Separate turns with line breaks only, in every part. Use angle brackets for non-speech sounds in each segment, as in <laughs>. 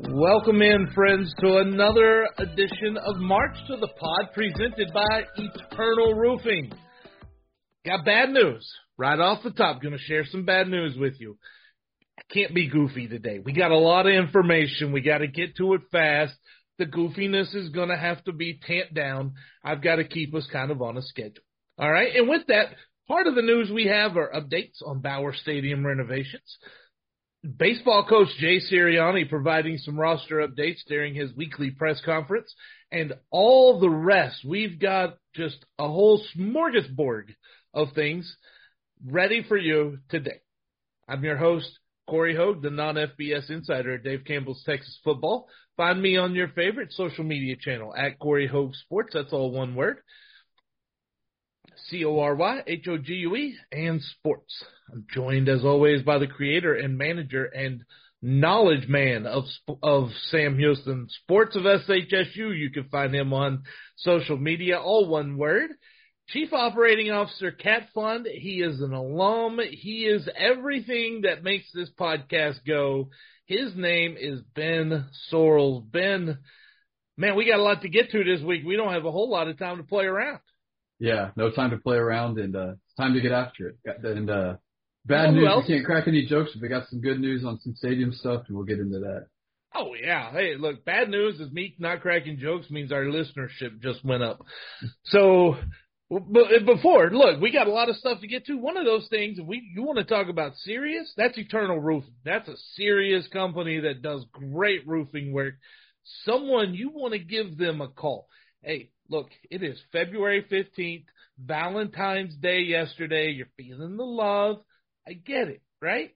Welcome in, friends, to another edition of March to the Pod presented by Eternal Roofing. Got bad news right off the top. Going to share some bad news with you. I can't be goofy today. We got a lot of information. We got to get to it fast. The goofiness is going to have to be tamped down. I've got to keep us kind of on a schedule. All right. And with that, part of the news we have are updates on Bowers Stadium renovations baseball coach Jay Sirianni providing some roster updates during his weekly press conference, and all the rest. We've got just a whole smorgasbord of things ready for you today. I'm your host, Corey Hogue, the non FBS insider at Dave Campbell's Texas Football. Find me on your favorite social media channel at Corey Hogue Sports. That's all one word. C O R Y H O G U E, and sports. I'm joined as always by the creator and manager and knowledge man of of Sam Houston Sports of SHSU. You can find him on social media, all one word. Chief Operating Officer Cat Fund. He is an alum. He is everything that makes this podcast go. His name is Ben Sorrells. Ben, man, we got a lot to get to this week. We don't have a whole lot of time to play around.
Yeah, no time to play around and uh, it's time to get after it. And uh, bad news, we can't crack any jokes, but we got some good news on some stadium stuff, and we'll get into that.
Oh yeah, hey, look, bad news is me not cracking jokes means our listenership just went up. <laughs> So, but before, look, we got a lot of stuff to get to. One of those things, we you want to talk about serious? That's Eternal Roofing. That's a serious company that does great roofing work. Someone you want to give them a call. Hey, Look, it is February 15th, Valentine's Day yesterday. You're feeling the love. I get it, right?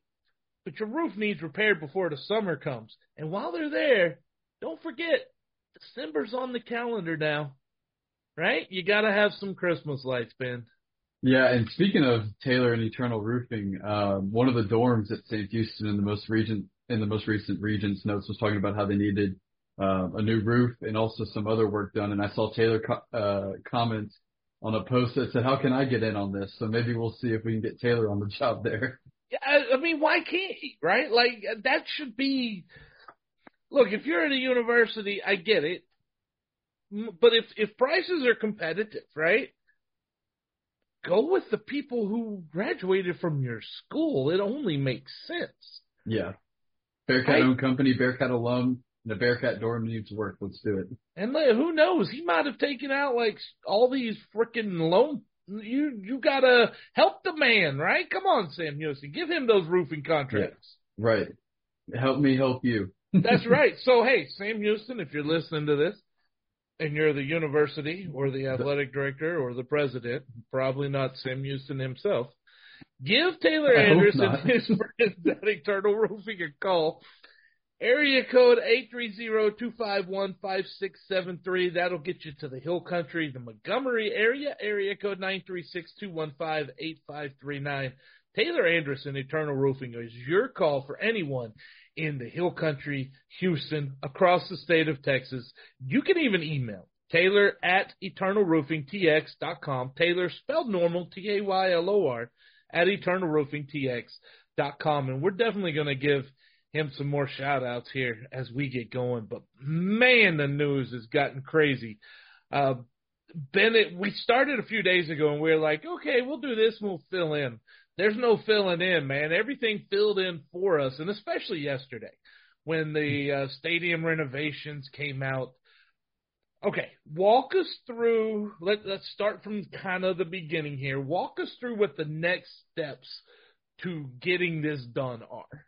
But your roof needs repaired before the summer comes. And while they're there, don't forget, December's on the calendar now, right? You got to have some Christmas lights, Ben.
Yeah, and speaking of Taylor and Eternal Roofing, um, one of the dorms at Sam Houston in the most recent in the most recent Regents notes was talking about how they needed uh, a new roof and also some other work done. And I saw Taylor co- uh, comment on a post that said, "How can I get in on this?" So maybe we'll see if we can get Taylor on the <laughs> job there.
Yeah, I, I mean, why can't he? Right? Like that should be. Look, if you're at a university, I get it. But if if prices are competitive, right? Go with the people who graduated from your school. It only makes sense.
Yeah. Bearcat right? owned company, Bearcat alum, the Bearcat dorm needs work. Let's do it.
And who knows? He might have taken out like all these freaking loan. You you gotta help the man, right? Come on, Sam Houston, give him those roofing contracts.
Yeah, right. Help me help you. <laughs>
That's right. So hey, Sam Houston, if you're listening to this, and you're the university or the athletic director or the president, probably not Sam Houston himself, give Taylor Anderson <laughs> his at Eternal Roofing a call Area code 830-251-5673. That'll get you to the Hill Country, the Montgomery area. Area code 936-215-8539. Taylor Anderson, Eternal Roofing is your call for anyone in the Hill Country, Houston, across the state of Texas. You can even email Taylor at eternalroofingtx.com. Taylor spelled normal, T-A-Y-L-O-R, at eternalroofingtx.com. And we're definitely going to give – him some more shout outs here as we get going. But man, the news has gotten crazy. Uh, Bennett, we started a few days ago and we were like, okay, we'll do this and we'll fill in. There's no filling in, man. Everything filled in for us, and especially yesterday when the uh, stadium renovations came out. Okay, walk us through. Let, let's start from kind of the beginning here. Walk us through what the next steps to getting this done are.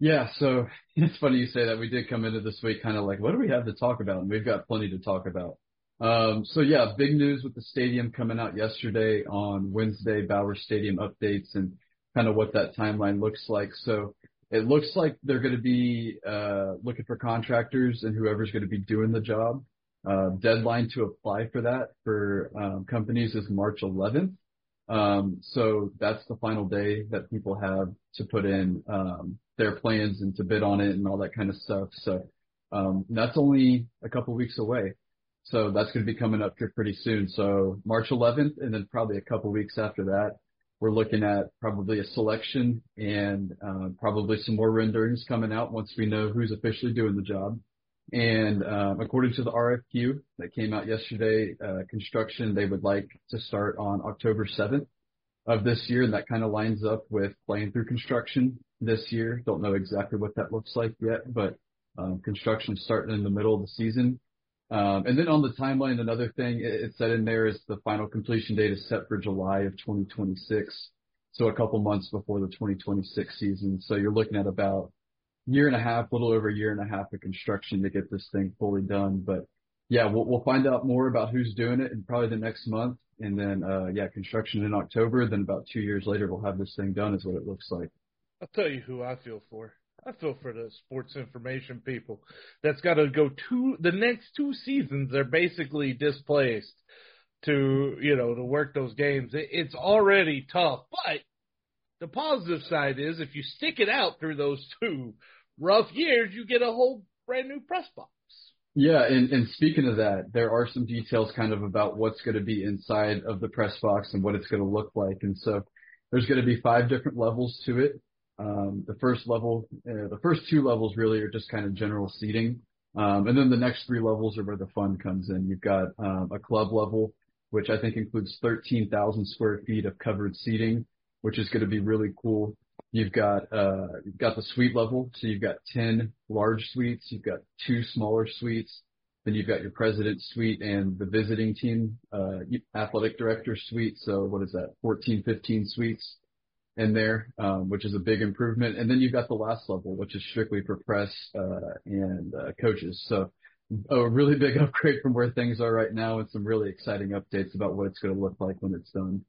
Yeah, so <laughs> it's funny you say that. We did come into this week kind of like, what do we have to talk about? And we've got plenty to talk about. Um, so yeah, big news with the stadium coming out yesterday on Wednesday, Bowers Stadium updates and kind of what that timeline looks like. So it looks like they're going to be uh, looking for contractors and whoever's going to be doing the job. Uh, deadline to apply for that for um, companies is March 11th. Um, so that's the final day that people have to put in um, their plans and to bid on it and all that kind of stuff. So um, that's only a couple weeks away. So that's going to be coming up here pretty soon. So March 11th, and then probably a couple weeks after that, we're looking at probably a selection and uh, probably some more renderings coming out once we know who's officially doing the job. And um, according to the RFQ that came out yesterday, uh, construction they would like to start on October 7th of this year, and that kind of lines up with playing through construction this year. Don't know exactly what that looks like yet, but um, construction starting in the middle of the season. Um, and then on the timeline, another thing it, it said in there is the final completion date is set for July of 2026, so a couple months before the 2026 season. So you're looking at about year and a half, a little over a year and a half of construction to get this thing fully done. But yeah, we'll, we'll find out more about who's doing it in probably the next month. And then, uh, yeah, construction in October. Then about two years later, we'll have this thing done is what it looks like.
I'll tell you who I feel for. I feel for the sports information people that's got to go two, the next two seasons, they're basically displaced to, you know, to work those games. It, it's already tough, but the positive side is if you stick it out through those two rough years, you get a whole brand new press box.
Yeah, and, and speaking of that, there are some details kind of about what's going to be inside of the press box and what it's going to look like. And so there's going to be five different levels to it. Um, the first level, uh, the first two levels really are just kind of general seating. Um, and then the next three levels are where the fun comes in. You've got um, a club level, which I think includes 13,000 square feet of covered seating, which is going to be really cool. You've got uh, you've got the suite level, so you've got 10 large suites, you've got two smaller suites, then you've got your president suite and the visiting team uh, athletic director suite. So what is that? 14, 15 suites in there, um, which is a big improvement. And then you've got the last level, which is strictly for press uh, and uh, coaches. So a really big <laughs> upgrade from where things are right now, and some really exciting updates about what it's going to look like when it's done.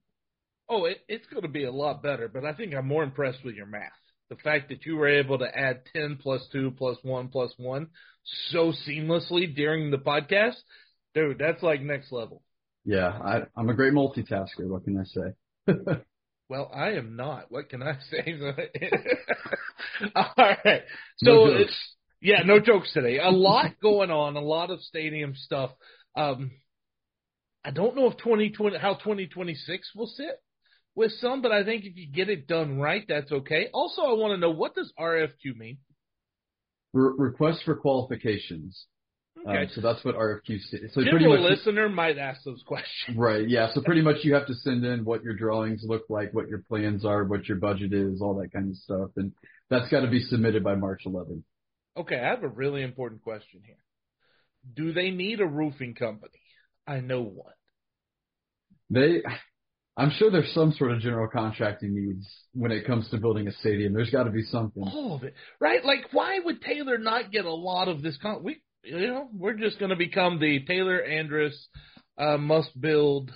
Oh, it, it's going to be a lot better, but I think I'm more impressed with your math. The fact that you were able to add 10 plus 2 plus 1 plus 1 so seamlessly during the podcast, dude, that's like next level.
Yeah, I, I'm a great multitasker. What can I say? <laughs>
well, I am not. What can I say? <laughs> <laughs> All right. So,
no
it's, yeah, no jokes today. A lot going on, a lot of stadium stuff. Um, I don't know if 2020 how 2026 will sit with some, but I think if you get it done right, that's okay. Also, I want to know what does RFQ mean?
Re- request for qualifications.
Okay.
Um, so that's what RFQ stands. So
General
pretty much,
listener might ask those questions.
right? Yeah. So pretty <laughs> much you have to send in what your drawings look like, what your plans are, what your budget is, all that kind of stuff, and that's got to be submitted by March 11th.
Okay, I have a really important question here. Do they need a roofing company? I know one.
They, I'm sure there's some sort of general contracting needs when it comes to building a stadium. There's got to be something.
All of it, right? Like, why would Taylor not get a lot of this? Con- we, you know, we're just going to become the Taylor Anderson uh, must build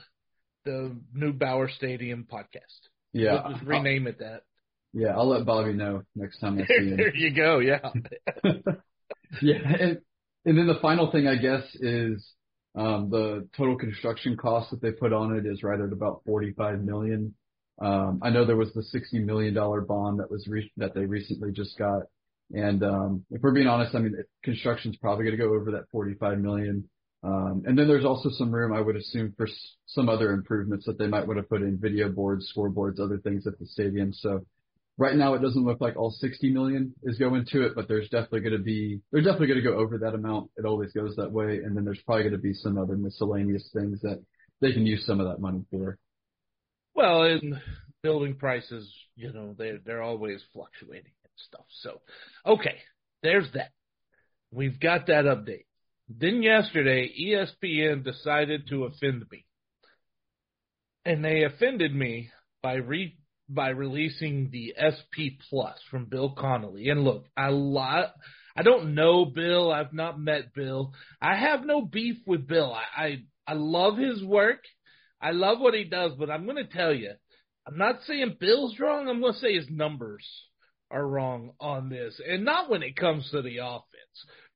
the new Bowers Stadium podcast.
Yeah,
we'll just rename it that.
Yeah, I'll let Bobby know next time I see him. <laughs>
there you go. Yeah. <laughs>
yeah, and, and then the final thing I guess is um, the total construction cost that they put on it is right at about 45 million. Um, I know there was the 60 million dollar bond that was re- that they recently just got, and um, if we're being honest, I mean construction's probably going to go over that 45 million. Um, and then there's also some room, I would assume, for s- some other improvements that they might want to put in video boards, scoreboards, other things at the stadium. So right now it doesn't look like all 60 million is going to it, but there's definitely going to be, they're definitely going to go over that amount. It always goes that way. And then there's probably going to be some other miscellaneous things that they can use some of that money for.
Well, and building prices, you know, they they're always fluctuating and stuff. So, okay, there's that. We've got that update. Then yesterday, ESPN decided to offend me. And they offended me by re by releasing the SP Plus from Bill Connelly. And look, I lot I don't know Bill. I've not met Bill. I have no beef with Bill. I I, I love his work. I love what he does, but I'm going to tell you, I'm not saying Bill's wrong. I'm going to say his numbers are wrong on this, and not when it comes to the offense.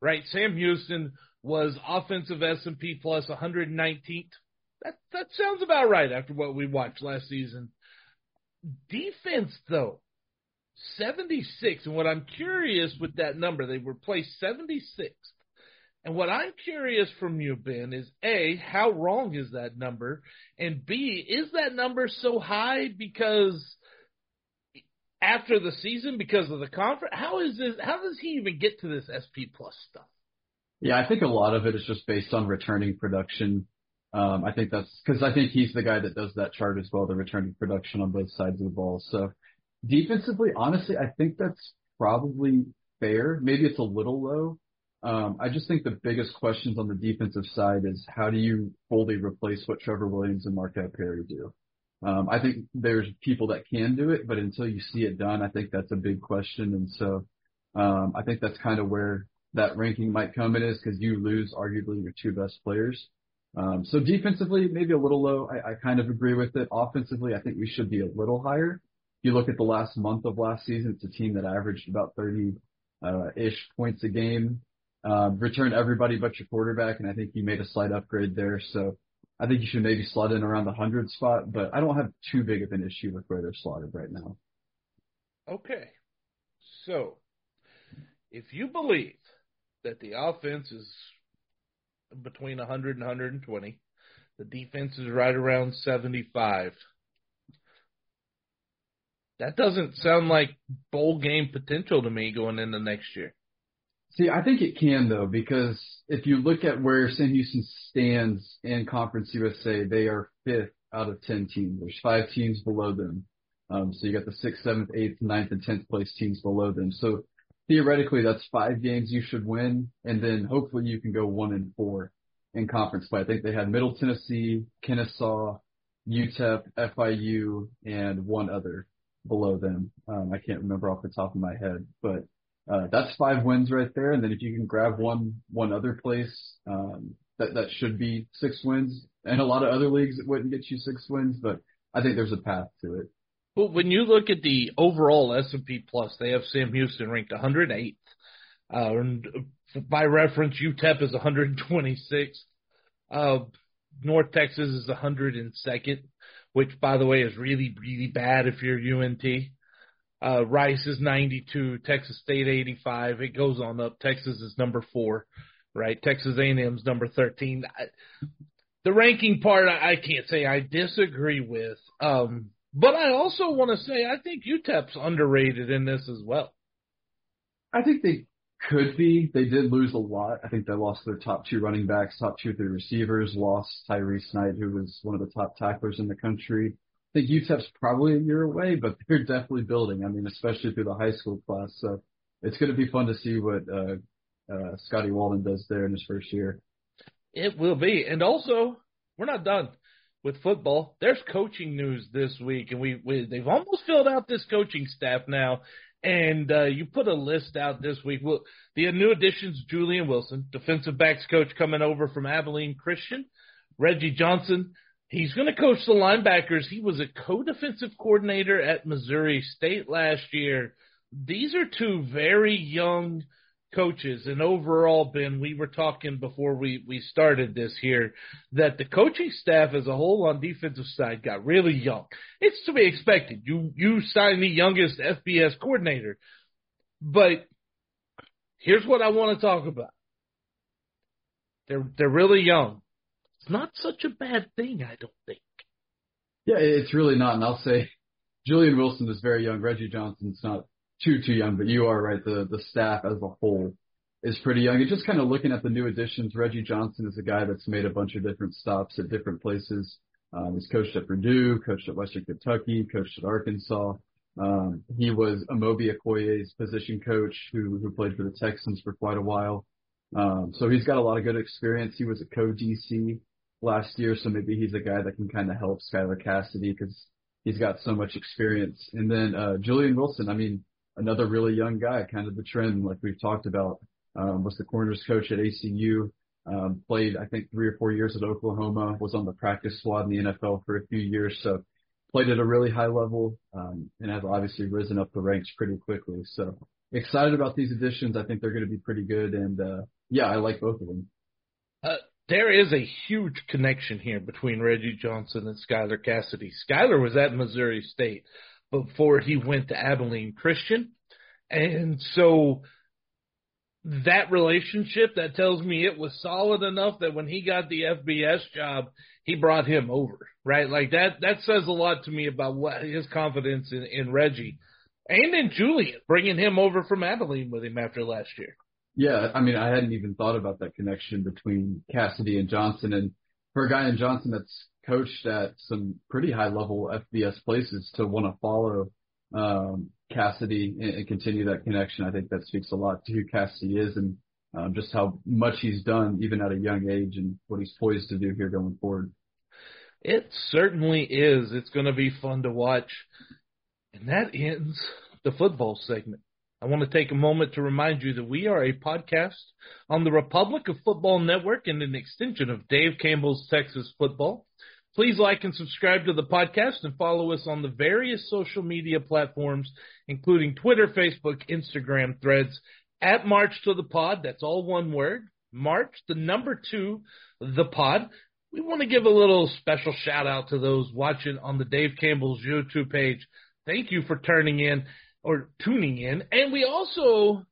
Right? Sam Houston was offensive S&P plus 119th. That that sounds about right after what we watched last season. Defense though, 76. And what I'm curious with that number, they were placed 76th And what I'm curious from you, Ben, is A, how wrong is that number? And B, is that number so high because after the season, because of the conference? How is this, how does he even get to this SP plus stuff?
Yeah, I think a lot of it is just based on returning production. Um, I think that's because I think he's the guy that does that chart as well, the returning production on both sides of the ball. So defensively, honestly, I think that's probably fair. Maybe it's a little low. Um, I just think the biggest questions on the defensive side is how do you fully replace what Trevor Williams and Marquette Perry do? Um, I think there's people that can do it, but until you see it done, I think that's a big question. And so, um, I think that's kind of where that ranking might come in is because you lose arguably your two best players. Um, so defensively, maybe a little low. I, I kind of agree with it. Offensively, I think we should be a little higher. If you look at the last month of last season, it's a team that averaged about 30 uh, ish points a game. Um, return everybody but your quarterback, and I think you made a slight upgrade there. So I think you should maybe slot in around the 100 spot, but I don't have too big of an issue with where they're slotted right now.
Okay. So if you believe that the offense is between 100 and 120. The defense is right around 75. That doesn't sound like bowl game potential to me going into next year.
See, I think it can though, because if you look at where Sam Houston stands in Conference USA, they are fifth out of 10 teams. There's five teams below them. Um, so you got the sixth, seventh, eighth, ninth, and tenth place teams below them. So theoretically, that's five games you should win, and then hopefully you can go one and four in conference play. I think they had Middle Tennessee, Kennesaw, UTEP, FIU, and one other below them. Um, I can't remember off the top of my head, but uh, that's five wins right there. And then if you can grab one one other place, um, that that should be six wins. And a lot of other leagues it wouldn't get you six wins, but I think there's a path to it.
But when you look at the overall S&P Plus, they have Sam Houston ranked 108th. Uh, and by reference, UTEP is 126th. Uh, North Texas is 102nd, which, by the way, is really, really bad if you're UNT. Uh, Rice is 92, Texas State 85. It goes on up. Texas is number four, right? Texas A&M is number 13. I, the ranking part, I, I can't say I disagree with. Um, but I also want to say I think UTEP's underrated in this as well.
I think they could be. They did lose a lot. I think they lost their top two running backs, top two, three receivers, lost Tyrese Knight, who was one of the top tacklers in the country. I think UTEP's probably a year away, but <laughs> they're definitely building. I mean, especially through the high school class. So it's going to be fun to see what uh, uh, Scotty Walden does there in his first year.
It will be. And also, we're not done with football. There's coaching news this week, and we, we they've almost filled out this coaching staff now. And uh, you put a list out this week. Well, the new additions: Julian Wilson, defensive backs coach, coming over from Abilene Christian. Reggie Johnson, he's going to coach the linebackers. He was a co-defensive coordinator at Missouri State last year. These are two very young coaches. And overall, Ben, we were talking before we, we started this here that the coaching staff as a whole on defensive side got really young. It's to be expected. You you sign the youngest FBS coordinator. But here's what I want to talk about. They're they're really young. It's not such a bad thing, I don't think.
Yeah, it's really not. And I'll say Julian Wilson is very young. Reggie Johnson's not too too young, but you are right. The the staff as a whole is pretty young. And just kind of looking at the new additions, Reggie Johnson is a guy that's made a bunch of different stops at different places. Um, he's coached at Purdue, coached at Western Kentucky, coached at Arkansas. Um, he was Amobi Okoye's position coach who who played for the Texans for quite a while. Um, so he's got a lot of good experience. He was a co-DC last year, so maybe he's a guy that can kind of help Skylar Cassidy because he's got so much experience. And then uh, Julian Wilson, I mean, another really young guy, kind of the trend like we've talked about. Um, was the corners coach at ACU. Um, played I think three or four years at Oklahoma. Was on the practice squad in the NFL for a few years. So played at a really high level um, and has obviously risen up the ranks pretty quickly. So excited about these additions. I think they're going to be pretty good. And uh, yeah, I like both of them.
Uh, there is a huge connection here between Reggie Johnson and Skylar Cassidy. Skylar was at Missouri State before he went to Abilene Christian. And so that relationship that tells me it was solid enough that when he got the FBS job, he brought him over, right? Like that, that says a lot to me about what his confidence in, in Reggie and in Julian, bringing him over from Abilene with him after last year.
Yeah, I mean, I hadn't even thought about that connection between Cassidy and Johnson. And for a guy in Johnson that's coached at some pretty high level FBS places to want to follow um, Cassidy and, and continue that connection, I think that speaks a lot to who Cassidy is and um, just how much he's done even at a young age and what he's poised to do here going forward.
It certainly is. It's going to be fun to watch. And that ends the football segment. I want to take a moment to remind you that we are a podcast on the Republic of Football Network and an extension of Dave Campbell's Texas Football. Please like and subscribe to the podcast and follow us on the various social media platforms, including Twitter, Facebook, Instagram, threads, at March to the Pod. That's all one word. March, the number two, the pod. We want to give a little special shout out to those watching on the Dave Campbell's YouTube page. Thank you for turning in or tuning in. And we also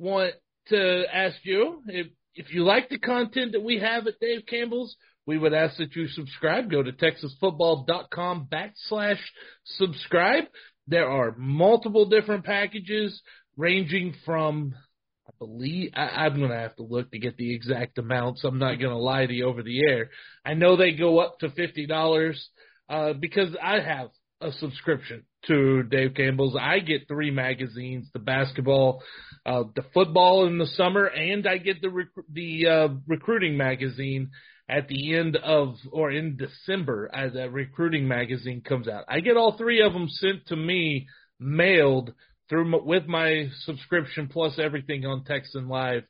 want to ask you if, if you like the content that we have at Dave Campbell's, we would ask that you subscribe. Go to texasfootball.com backslash subscribe. There are multiple different packages ranging from, I believe, I, I'm going to have to look to get the exact amounts. I'm not going to lie to you over the air. I know they go up to $50 uh, because I have a subscription to Dave Campbell's. I get three magazines: the basketball, uh, the football in the summer, and I get the rec- the uh, recruiting magazine at the end of or in December as a recruiting magazine comes out. I get all three of them sent to me mailed through my, with my subscription plus everything on Texan Live.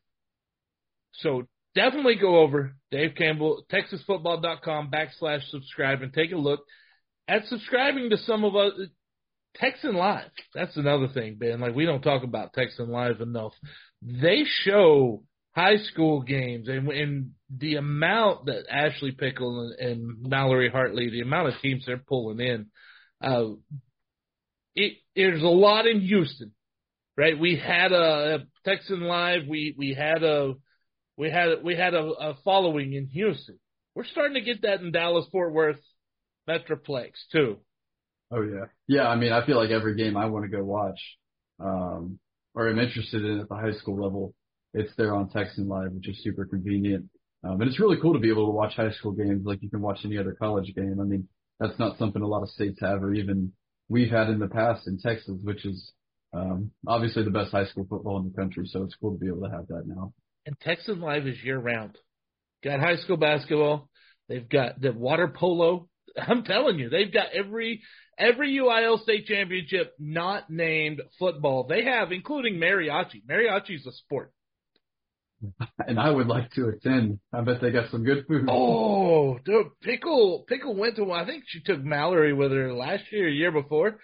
So definitely go over Dave Campbell, TexasFootball.com backslash subscribe and take a look at subscribing to some of us. Texan Live. That's another thing, Ben. Like we don't talk about Texan Live enough. They show high school games and, and the amount that Ashley Pickle and, and Mallory Hartley, the amount of teams they're pulling in, uh, it there's a lot in Houston, right? We had a, a Texan Live, we we had a we had we had a, a following in Houston. We're starting to get that in Dallas Fort Worth Metroplex too.
Oh yeah, yeah. I mean, I feel like every game I want to go watch, um, or I'm interested in at the high school level, it's there on Texan Live, which is super convenient. Um, and it's really cool to be able to watch high school games like you can watch any other college game. I mean, that's not something a lot of states have or even we've had in the past in Texas, which is um, obviously the best high school football in the country. So it's cool to be able to have that now.
And Texan Live is year round. Got high school basketball. They've got the water polo. <laughs> I'm telling you, they've got every every UIL state championship not named football. They have, including mariachi. Mariachi is a sport. <laughs>
and I would like to attend. I bet they got some good food.
Oh, dude, pickle pickle went to one. I think she took Mallory with her last year, year before.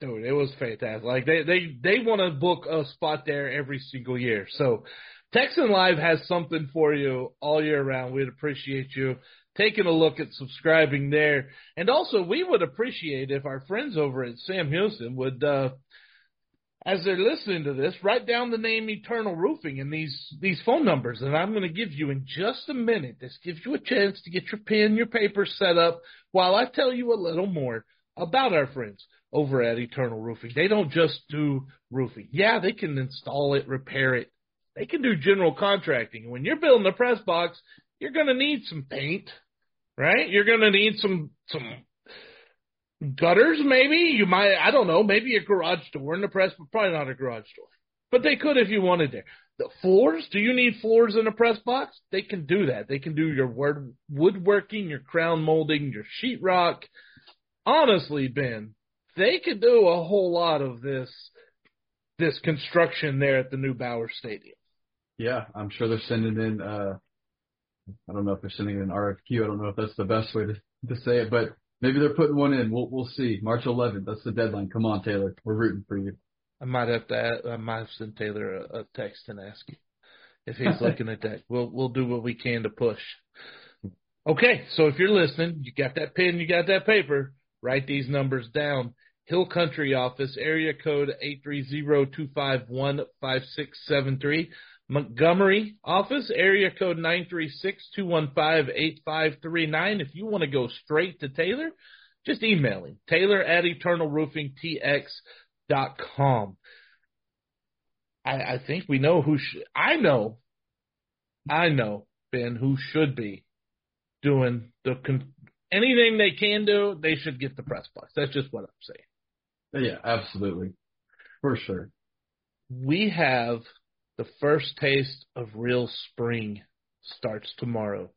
Dude, it was fantastic. Like they they they want to book a spot there every single year. So Texan Live has something for you all year round. We'd appreciate you taking a look at subscribing there. And also, we would appreciate if our friends over at Sam Houston would uh, as they're listening to this, write down the name Eternal Roofing and these these phone numbers that I'm going to give you in just a minute. This gives you a chance to get your pen, your paper set up while I tell you a little more about our friends over at Eternal Roofing. They don't just do roofing. Yeah, they can install it, repair it. They can do general contracting. When you're building a press box, you're going to need some paint, right? You're going to need some some gutters, maybe you might. I don't know. Maybe a garage door in the press, but probably not a garage door. But they could if you wanted to. The floors? Do you need floors in a press box? They can do that. They can do your word, woodworking, your crown molding, your sheetrock. Honestly, Ben, they could do a whole lot of this this construction there at the new Bowers Stadium.
Yeah, I'm sure they're sending in. uh I don't know if they're sending in an RFQ. I don't know if that's the best way to, to say it, but Maybe they're putting one in. We'll we'll see. March 11th. That's the deadline. Come on, Taylor. We're rooting for you.
I might have to. Add, I might have send Taylor a, a text and ask him if he's <laughs> looking at that. We'll we'll do what we can to push. Okay, so if you're listening, you got that pen, you got that paper. Write these numbers down. Hill Country office, area code 830-251-5673. Montgomery office, area code 936-215-8539. If you want to go straight to Taylor, just email him. Taylor at eternalroofingtx.com. I, I think we know who sh- I know, I know, Ben, who should be doing the con- anything they can do, they should get the press box. That's just what I'm saying.
Yeah, absolutely. For sure.
We have the first taste of real spring starts tomorrow.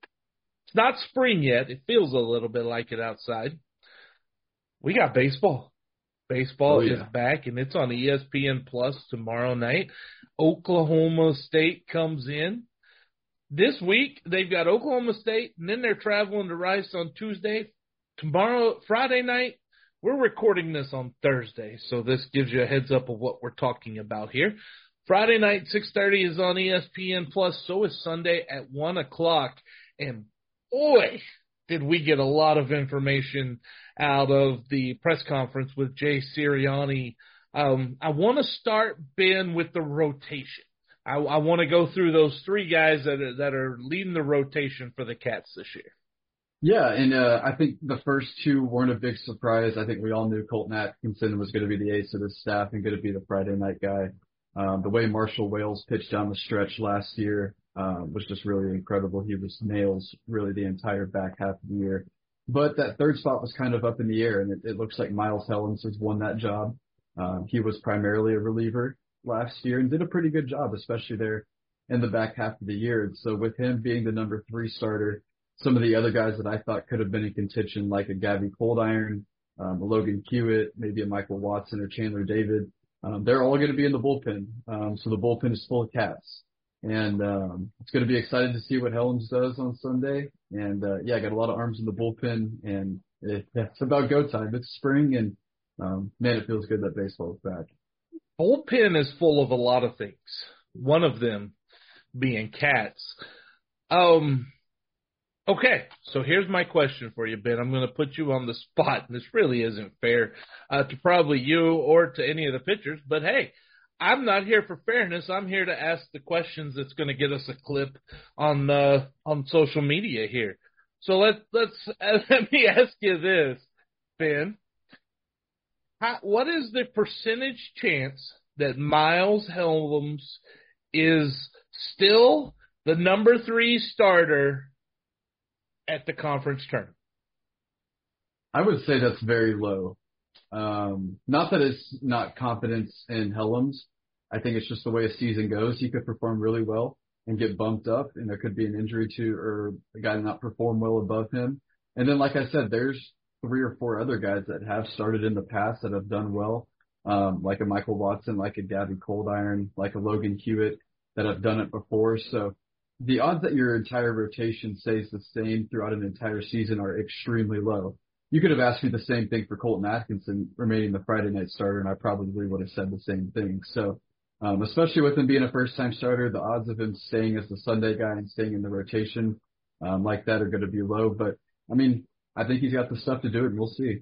It's not spring yet. It feels a little bit like it outside. We got baseball. Baseball
Oh, yeah.
is back and it's on ESPN Plus tomorrow night. Oklahoma State comes in. This week they've got Oklahoma State and then they're traveling to Rice on Tuesday. Tomorrow, Friday night, we're recording this on Thursday, so this gives you a heads up of what we're talking about here. Friday night, 6.30 is on ESPN Plus, so is Sunday at 1 o'clock. And boy, did we get a lot of information out of the press conference with Jay Sirianni. Um, I want to start, Ben, with the rotation. I, I want to go through those three guys that are, that are leading the rotation for the Cats this year.
Yeah, and uh, I think the first two weren't a big surprise. I think we all knew Colton Atkinson was going to be the ace of the staff and going to be the Friday night guy. Um, the way Marshall Wales pitched down the stretch last year um, was just really incredible. He was nails really the entire back half of the year. But that third spot was kind of up in the air, and it, it looks like Miles Helms has won that job. Um, he was primarily a reliever last year and did a pretty good job, especially there in the back half of the year. And so with him being the number three starter, some of the other guys that I thought could have been in contention, like a Gabby Coldiron, um, a Logan Hewitt, maybe a Michael Watson or Chandler David, um, they're all going to be in the bullpen. Um, so the bullpen is full of cats. And um, it's going to be exciting to see what Helms does on Sunday. And uh, yeah, I got a lot of arms in the bullpen, and it, <laughs> it's about go time. It's spring, and um, man, it feels good that baseball is back.
Bullpen is full of a lot of things. One of them being cats. Um, okay, so here's my question for you, Ben. I'm going to put you on the spot, and this really isn't fair uh, to probably you or to any of the pitchers, but hey, I'm not here for fairness. I'm here to ask the questions that's going to get us a clip on uh, on social media here. So let let's <laughs> let me ask you this, Ben. How, what is the percentage chance that Miles Helms is still the number three starter at the conference tournament?
I would say that's very low. Um, not that it's not confidence in Helms. I think it's just the way a season goes. He could perform really well and get bumped up, and there could be an injury to or a guy not perform well above him. And then, like I said, there's three or four other guys that have started in the past that have done well, um, like a Michael Watson, like a Gabby Coldiron, like a Logan Hewitt that have done it before. So the odds that your entire rotation stays the same throughout an entire season are extremely low. You could have asked me the same thing for Colton Atkinson remaining the Friday night starter, and I probably would have said the same thing. So, um, especially with him being a first time starter, the odds of him staying as the Sunday guy and staying in the rotation um, like that are going to be low. But I mean, I think he's got the stuff to do it, and we'll see.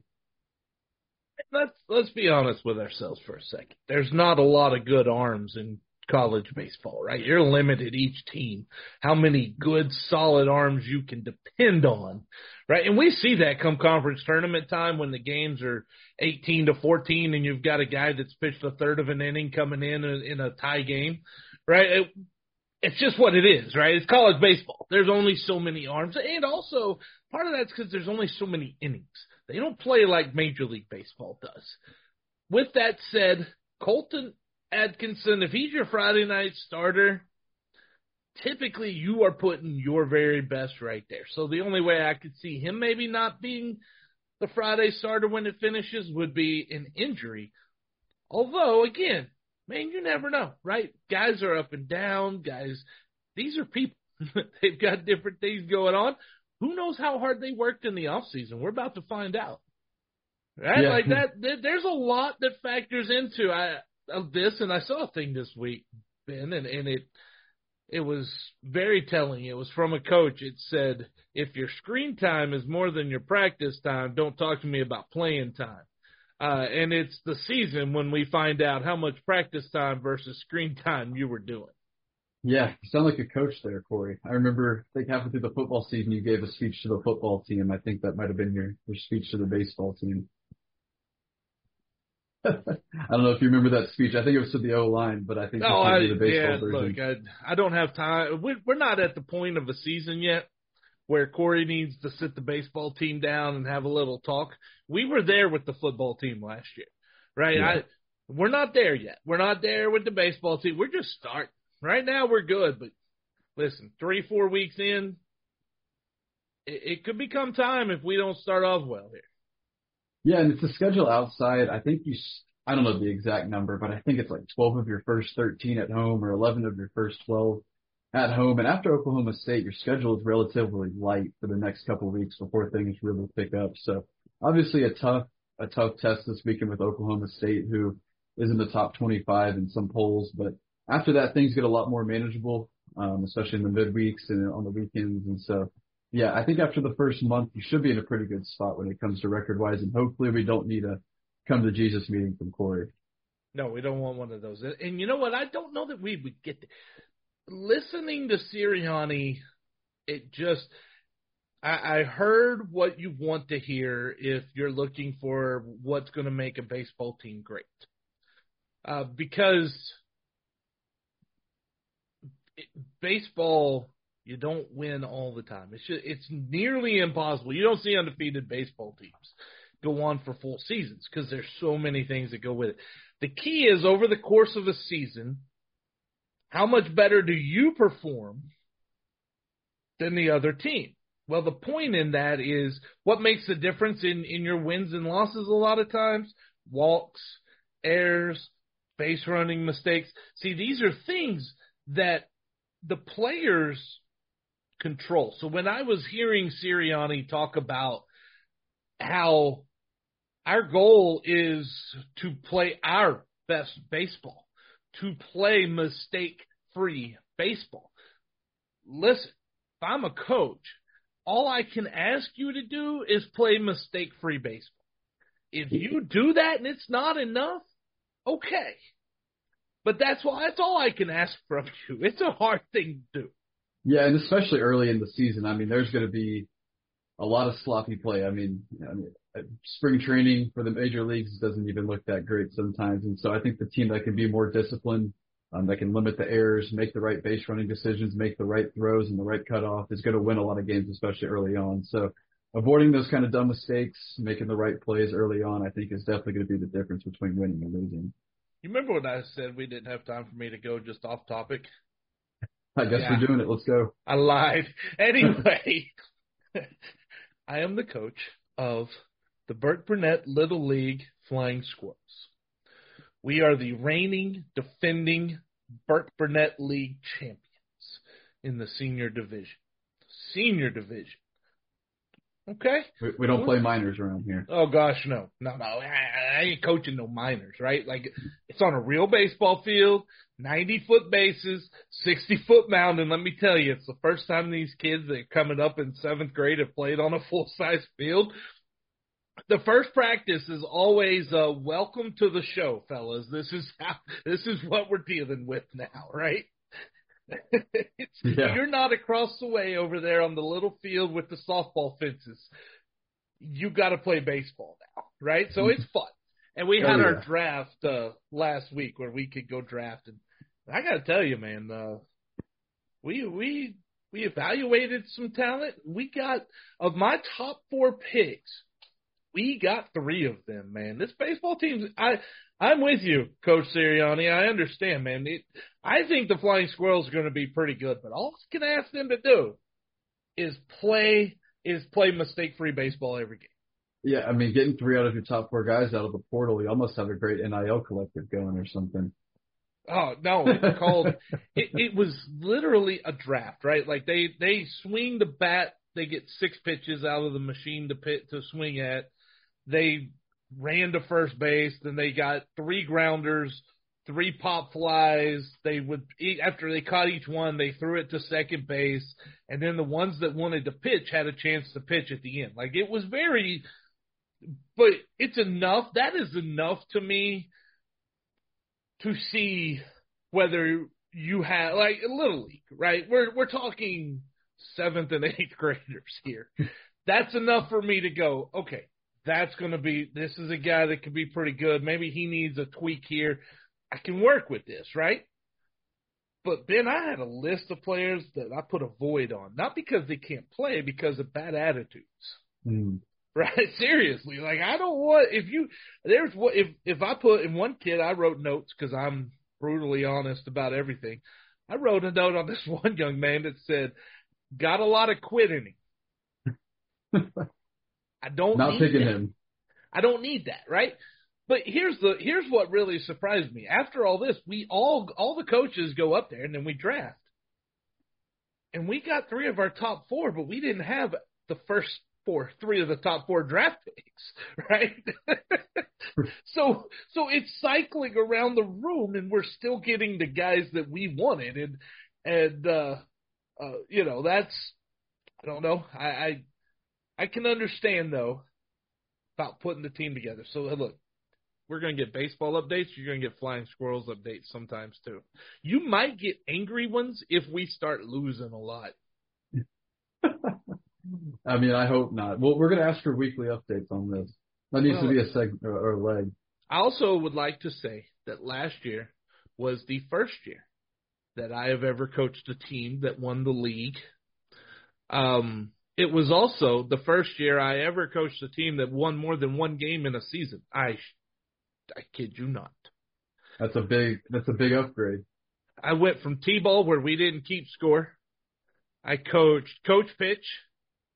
Let's let's be honest with ourselves for a second. There's not a lot of good arms in college baseball, right? You're limited each team how many good solid arms you can depend on, right? And we see that come conference tournament time when the games are 18 to 14 and you've got a guy that's pitched a third of an inning coming in in, in a tie game, right? It, it's just what it is, right? It's college baseball. There's only so many arms, and also part of that's because there's only so many innings. They don't play like Major League Baseball does. With that said, Colton Atkinson, if he's your Friday night starter, typically you are putting your very best right there. So the only way I could see him maybe not being the Friday starter when it finishes would be an injury. Although, again, man, you never know, right? Guys are up and down. Guys, these are people. <laughs> They've got different things going on. Who knows how hard they worked in the off season? We're about to find out. Right?
Yeah.
Like <laughs> that, there- there's a lot that factors into I, of this, and I saw a thing this week, Ben, and, and it it was very telling. It was from a coach. It said, "If your screen time is more than your practice time, don't talk to me about playing time." Uh, and it's the season when we find out how much practice time versus screen time you were doing.
Yeah, you sound like a coach there, Corey. I remember, I think halfway through the football season, you gave a speech to the football team. I think that might have been your, your speech to the baseball team. <laughs> I don't know if you remember that speech. I think it was to the O line, but I think
no, I,
the baseball
yeah,
version.
look, I, I don't have time. We're, we're not at the point of a season yet where Corey needs to sit the baseball team down and have a little talk. We were there with the football team last year, right?
Yeah.
I, we're not there yet. We're not there with the baseball team. We're just starting. Right now, we're good, but listen, three, four weeks in, it, it could become time if we don't start off well here.
Yeah, and it's a schedule outside. I think you, I don't know the exact number, but I think it's like 12 of your first 13 at home or 11 of your first 12 at home. And after Oklahoma State, your schedule is relatively light for the next couple of weeks before things really pick up. So obviously a tough, a tough test this weekend with Oklahoma State, who is in the top 25 in some polls. But after that, things get a lot more manageable, um, especially in the midweeks and on the weekends. And so, yeah, I think after the first month, you should be in a pretty good spot when it comes to record wise. And hopefully we don't need a come to Jesus meeting from Corey.
No, we don't want one of those. And- you know what? I don't know that we would get. Listening to Sirianni, it just. I, I heard what you want to hear if you're looking for what's going to make a baseball team great. Uh, because it, baseball, you don't win all the time. It's just, it's nearly impossible. You don't see undefeated baseball teams go on for full seasons because there's so many things that go with it. The key is over the course of a season, how much better do you perform than the other team? Well, the point in that is what makes the difference in, in your wins and losses a lot of times? Walks, errors, base running mistakes. See, these are things that the players control. So when I was hearing Sirianni talk about how our goal is to play our best baseball, to play mistake free baseball. Listen, if I'm a coach, all I can ask you to do is play mistake free baseball. If you do that and it's not enough, okay. But that's why that's all I can ask from <laughs> you. It's a hard thing to do.
Yeah, and especially early in the season. I mean, there's going to be a lot of sloppy play. I mean, I mean, uh, spring training for the major leagues doesn't even look that great sometimes. And so I think the team that can be more disciplined, um, that can limit the errors, make the right base running decisions, make the right throws and the right cutoff is going to win a lot of games, especially early on. So avoiding those kind of dumb mistakes, making the right plays early on, I think is definitely going to be the difference between winning and losing.
You remember when I said we didn't have time for me to go just off topic?
I guess
Yeah.
we're doing it. Let's go.
I lied. <laughs> Anyway, <laughs> I am the coach of the Burt Burnett Little League Flying Squirrels. We are the reigning, defending Burt Burnett League champions in the senior division. Senior division. Okay?
We, we don't play minors around here.
Oh gosh, no, no, no. I, I ain't coaching no minors, right? Like it's on a real baseball field, ninety foot bases, sixty foot mound, and let me tell you, it's the first time these kids that are coming up in seventh grade have played on a <laughs> full size field. The first practice is always uh, welcome to the show, fellas. This is how this is what we're dealing with now, right? It's, <laughs>
Yeah.
You're not across the way over there on the little field with the softball fences. You got to play baseball now, right? So it's fun. And we had
Oh,
our draft uh, last week where we could go draft, and I got to tell you, man, uh, we we we evaluated some talent. We got of my top four picks, we got three of them, man. This baseball team's I I'm with you, Coach Sirianni. I understand, man. It, I think the Flying Squirrels are going to be pretty good, but all I can ask them to do is play is play mistake free baseball every game.
Yeah, I mean, getting three out of your top four guys out of the portal, you almost have a great NIL collective going or something.
Oh no, it's called <laughs> it, it was literally a draft, right? Like they they swing the bat, they get six pitches out of the machine to pit to swing at. They ran to first base, then they got three grounders, three pop flies. They would after they caught each one, they threw it to second base, and then the ones that wanted to pitch had a chance to pitch at the end. Like it was very but it's enough. That is enough to me to see whether you have like a little league, right? We're we're talking seventh and eighth <laughs> graders here. That's enough for me to go. Okay, that's going to be. This is a guy that could be pretty good. Maybe he needs a tweak here. I can work with this, right? But Ben, I had a list of players that I put a void on, not because they can't play, because of bad attitudes.
Mm.
Right? <laughs> Seriously, like I don't want if you there's what if if I put in one kid I wrote notes because I'm brutally honest about everything. I wrote a note on this <laughs> one young man that said, "Got a lot of quit in him." <laughs> I don't
not
need
picking
that.
him.
I don't need that, right? But here's the here's what really surprised me. After all this, we all all the coaches go up there and then we draft. And we got three of our top four, but we didn't have the first four, three of the top four draft <laughs> picks, right? <laughs> so so it's cycling around the room and we're still getting the guys that we wanted and and uh uh you know, that's I don't know. I I, I can understand though about putting the team together. So look, we're going to get baseball updates. You're going to get flying squirrels updates sometimes too. You might get angry ones if we start losing a lot. <laughs>
I mean, I hope not. Well, we're going to ask for weekly updates on this. That needs
Well-
to be a segment or, or a leg.
I also would like to say that last year was the first year that I have ever coached a team that won the league. Um, it was also the first year I ever coached a team that won more than one game in a season. I, I kid you not.
That's a big. That's a big upgrade.
I went from T-ball where we didn't keep score. I coached coach pitch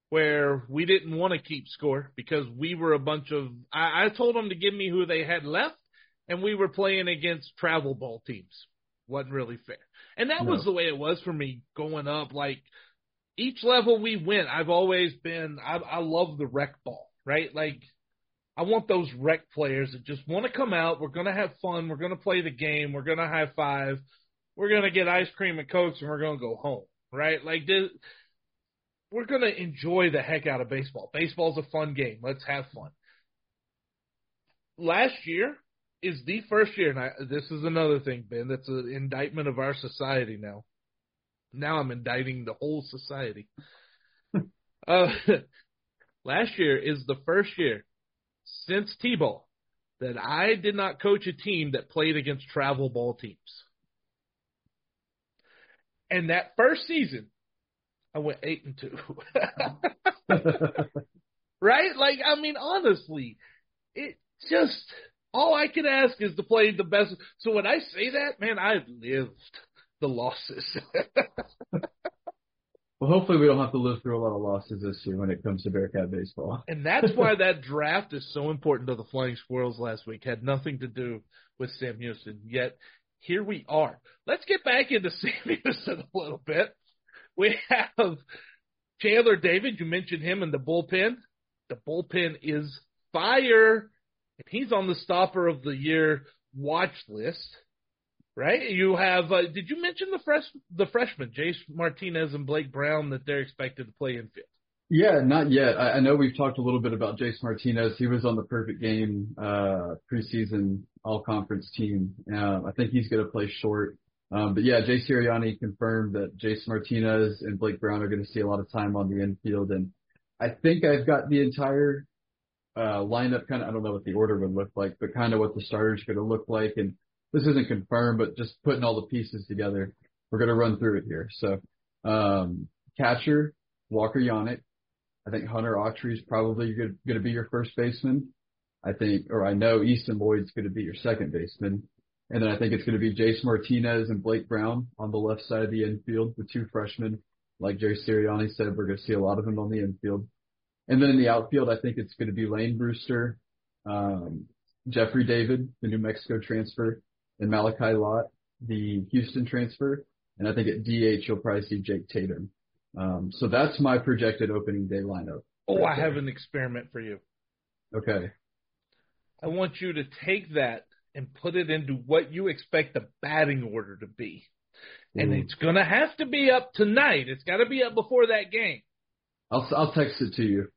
where we didn't want to keep score because we were a bunch of. I, I told them to give me who they had left, and we were playing against travel ball teams. wasn't really fair, and that was the way it was for me going up. Like each level we win, I've always been. I, I love the rec ball, right? Like I want those rec players that just want to come out. We're gonna have fun. We're gonna play the game. We're gonna high five. We're gonna get ice cream and cokes, and we're gonna go home, right? Like this, we're gonna enjoy the heck out of baseball. Baseball's a fun game. Let's have fun. Last year is the first year, and I, this is another thing, Ben. That's an indictment of our society now. Now I'm indicting the whole society. <laughs> uh, last year is the first year since T-ball that I did not coach a team that played against travel ball teams. And that first season, I went eight and two. <laughs> right? Like, I mean, honestly, it just all I can ask is to play the best. So when I say that, man, I've lived the losses. <laughs>
Well, hopefully we don't have to live through a lot of losses this year when it comes to Bearcat baseball. <laughs>
And that's why <laughs> that draft is so important to the Flying Squirrels last week. Had nothing to do with Sam Houston. Yet here we are. Let's get back into Sam Houston a little bit. We have Chandler David. You mentioned him in the bullpen. The bullpen is fire. And he's on the stopper of the year watch list. Right? You have uh, did you mention the fresh the freshmen, Jace Martinez and Blake Brown that they're expected to play infield?
Yeah, not yet. I, I know we've talked a little bit about Jace Martinez. He was on the perfect game uh preseason all conference team. Uh, I think he's going to play short. Um, but yeah, Jay Sirianni confirmed that Jace Martinez and Blake Brown are going to see a lot of time on the infield. And I think I've got the entire uh, lineup kind of, I don't know what the order would look like, but kind of what the starters going to look like. And this isn't confirmed, but just putting all the pieces together, we're going to run through it here. So, um, catcher, Walker Janek. I think Hunter Autry is probably going to be your first baseman. I think, or I know Easton Lloyd's going to be your second baseman. And then I think it's going to be Jace Martinez and Blake Brown on the left side of the infield, the two freshmen. Like Jay Sirianni said, we're going to see a lot of them on the infield. And then in the outfield, I think it's going to be Lane Brewster, um, Jeffrey David, the New Mexico transfer, and Malachi Lott, the Houston transfer. And I think at DH, you'll probably see Jake Tatum. Um, so that's my projected opening day lineup.
Oh,
right
I have an experiment for you.
Okay.
I want you to take that and put it into what you expect the batting order to be. And
Ooh.
it's going to have to be up tonight. It's got to be up before that game.
I'll, I'll text it to you.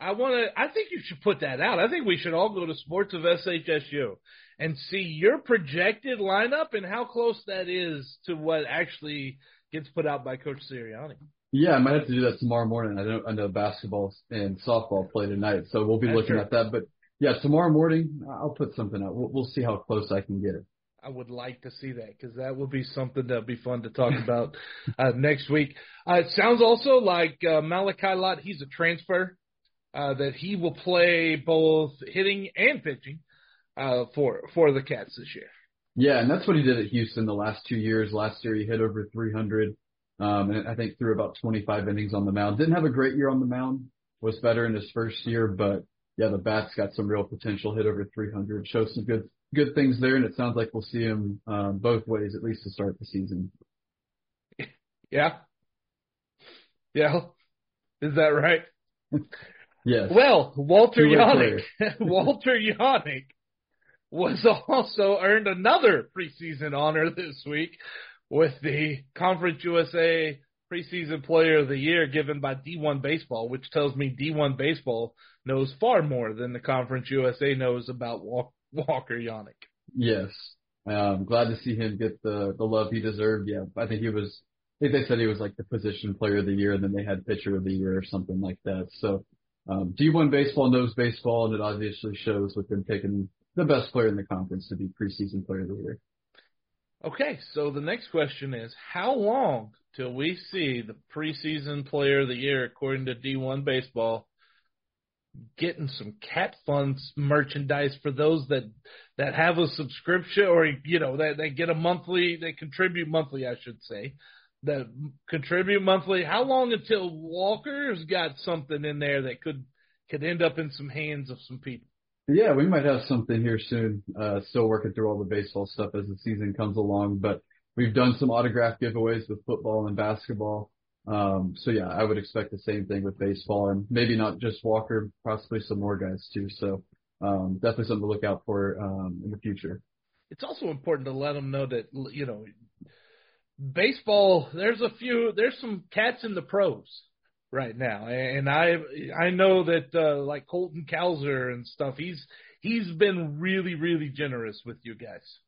I want to. I think you should put that out. I think we should all go to Sports of SHSU and see your projected lineup and how close that is to what actually gets put out by Coach Sirianni.
Yeah, I might have to do that tomorrow morning. I know I know basketball and softball play tonight, so we'll be
That's
looking
true.
at that. But yeah, tomorrow morning I'll put something out. We'll, we'll see how close I can get it.
I would like to see that because that would be something that'd be fun to talk about <laughs> uh, next week. Uh, it sounds also like uh, Malachi Lott, he's a transfer, uh, that he will play both hitting and pitching uh, for for the Cats this year.
Yeah, and that's what he did at Houston the last two years. Last year he hit over 300, um, and I think threw about 25 innings on the mound. Didn't have a great year on the mound. Was better in his first year, but yeah, the bat's got some real potential. Hit over 300, shows some good good things there, and it sounds like we'll see him um, both ways at least to start the season.
Yeah, yeah, is that right? <laughs>
Yes.
Well, Walter Janek, <laughs> Walter Janek was <laughs> also earned another preseason honor this week with the Conference USA preseason player of the year given by D1 Baseball, which tells me D1 Baseball knows far more than the Conference USA knows about Walker Janek.
Yes. I um, glad to see him get the the love he deserved. Yeah, I think he was. I think they said he was like the position player of the year, and then they had pitcher of the year or something like that. So um, D1 baseball knows baseball, and it obviously shows with them picking the best player in the conference to be preseason player of the year.
Okay, so the next question is how long till we see the preseason player of the year according to D1 baseball getting some cat funds merchandise for those that that have a subscription or you know that they get a monthly they contribute monthly I should say that contribute monthly how long until Walker's got something in there that could could end up in some hands of some people
Yeah, we might have something here soon. Uh, still working through all the baseball stuff as the season comes along, but we've done some autograph giveaways with football and basketball. Um, so yeah, I would expect the same thing with baseball and maybe not just Walker, possibly some more guys too. So, um, definitely something to look out for, um, in the future.
it's also important to let them know that you know baseball there's a few there's some cats in the pros right now and i i know that uh like colton Cowser and stuff he's he's been really really generous with you guys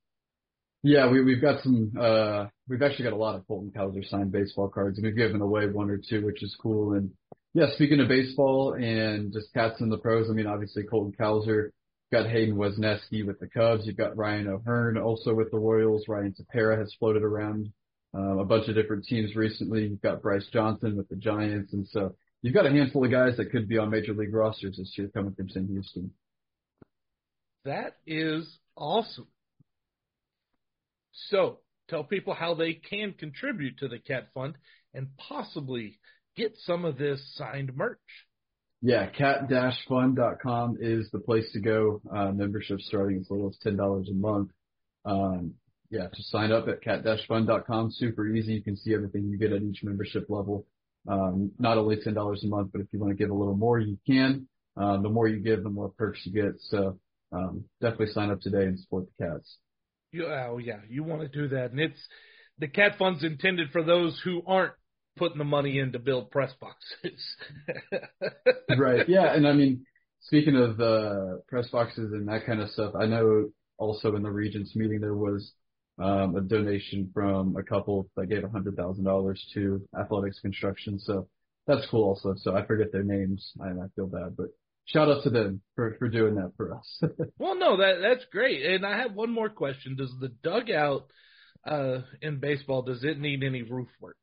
Yeah, we, we've got some, uh, we've actually got a lot of Colton Cowser signed baseball cards and we've given away one or two, which is cool. And yeah, speaking of baseball and just cats in the pros, I mean, obviously Colton Cowser, got Hayden Wesneski with the Cubs. You've got Ryan O'Hearn also with the Royals. Ryan Tepera has floated around, um, a bunch of different teams recently. You've got Bryce Johnson with the Giants. And so you've got a handful of guys that could be on major league rosters this year coming from Sam Houston.
that is awesome so tell people how they can contribute to the cat fund and possibly get some of this signed merch
Yeah, cat-fund.com is the place to go. Uh, membership starting as little as ten dollars a month. Um, yeah, just sign up at cat-fund.com. Super easy. You can see everything you get at each membership level. Um, not only ten dollars a month, but if you want to give a little more, you can. Um, the more you give, the more perks you get. So um, definitely sign up today and support the cats.
You, oh yeah, you want to do that, and it's the cat fund's intended for those who aren't putting the money in to build press boxes. <laughs>
right. Yeah. And I mean, speaking of uh, press boxes and that kind of stuff, I know also in the Regents meeting there was um, a donation from a couple that gave a hundred thousand dollars to athletics construction. So that's cool also. So I forget their names and I feel bad, but shout out to them for, for doing that for us. <laughs>
well, no, that that's great. And I have one more question: Does the dugout uh, in baseball does it need any roof work?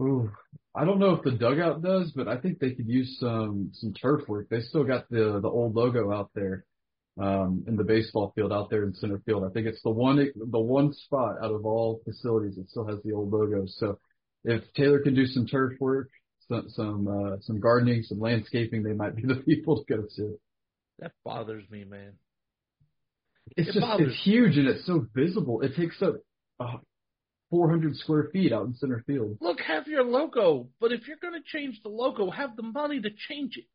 Ooh, I don't know if the dugout does, but I think they could use some some turf work. They still got the the old logo out there um, in the baseball field out there in center field. I think it's the one the one spot out of all facilities that still has the old logo. So if Taylor can do some turf work, some some uh, some gardening, some landscaping, they might be the <laughs> people to go to.
That bothers me, man.
It's
It
just
bothers
it's huge and it's so visible. It takes up uh, 400 square feet out in center field.
Look, have your logo, but if you're going to change the logo, have the money to change it.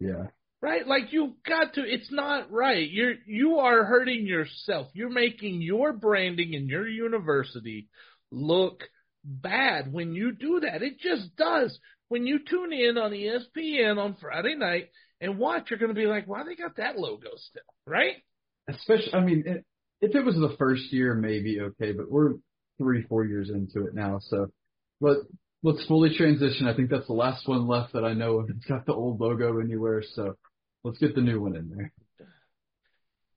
Yeah.
Right? Like you've got to it's not right. You're you are hurting yourself. You're making your branding and your university look bad when you do that. It just does. When you tune in on ESPN on Friday night and watch, you're going to be like, why they got that logo still, right?
Especially, I mean, it, if it was the first year, maybe okay, but we're three, four years into it now, so let let's fully transition. I think that's the last one left that I know of. It's got the old logo anywhere, so let's get the new one in there.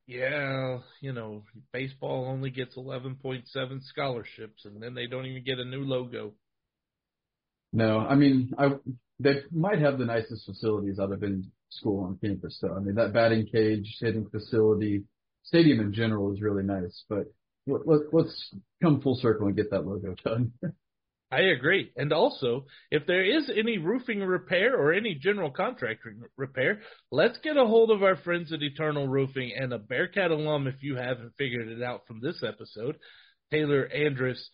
Yeah, you know, baseball only gets 11.7 scholarships, and then they don't even get a new logo.
No, I mean, I they might have the nicest facilities out of any school on campus. So I mean, that batting cage, hitting facility, stadium in general is really nice. But let, let's come full circle and get that logo done. <laughs>
I agree. And also, if there is any roofing repair or any general contractor repair, let's get a hold of our friends at Eternal Roofing and a Bearcat alum if you haven't figured it out from this episode. Taylor Anderson,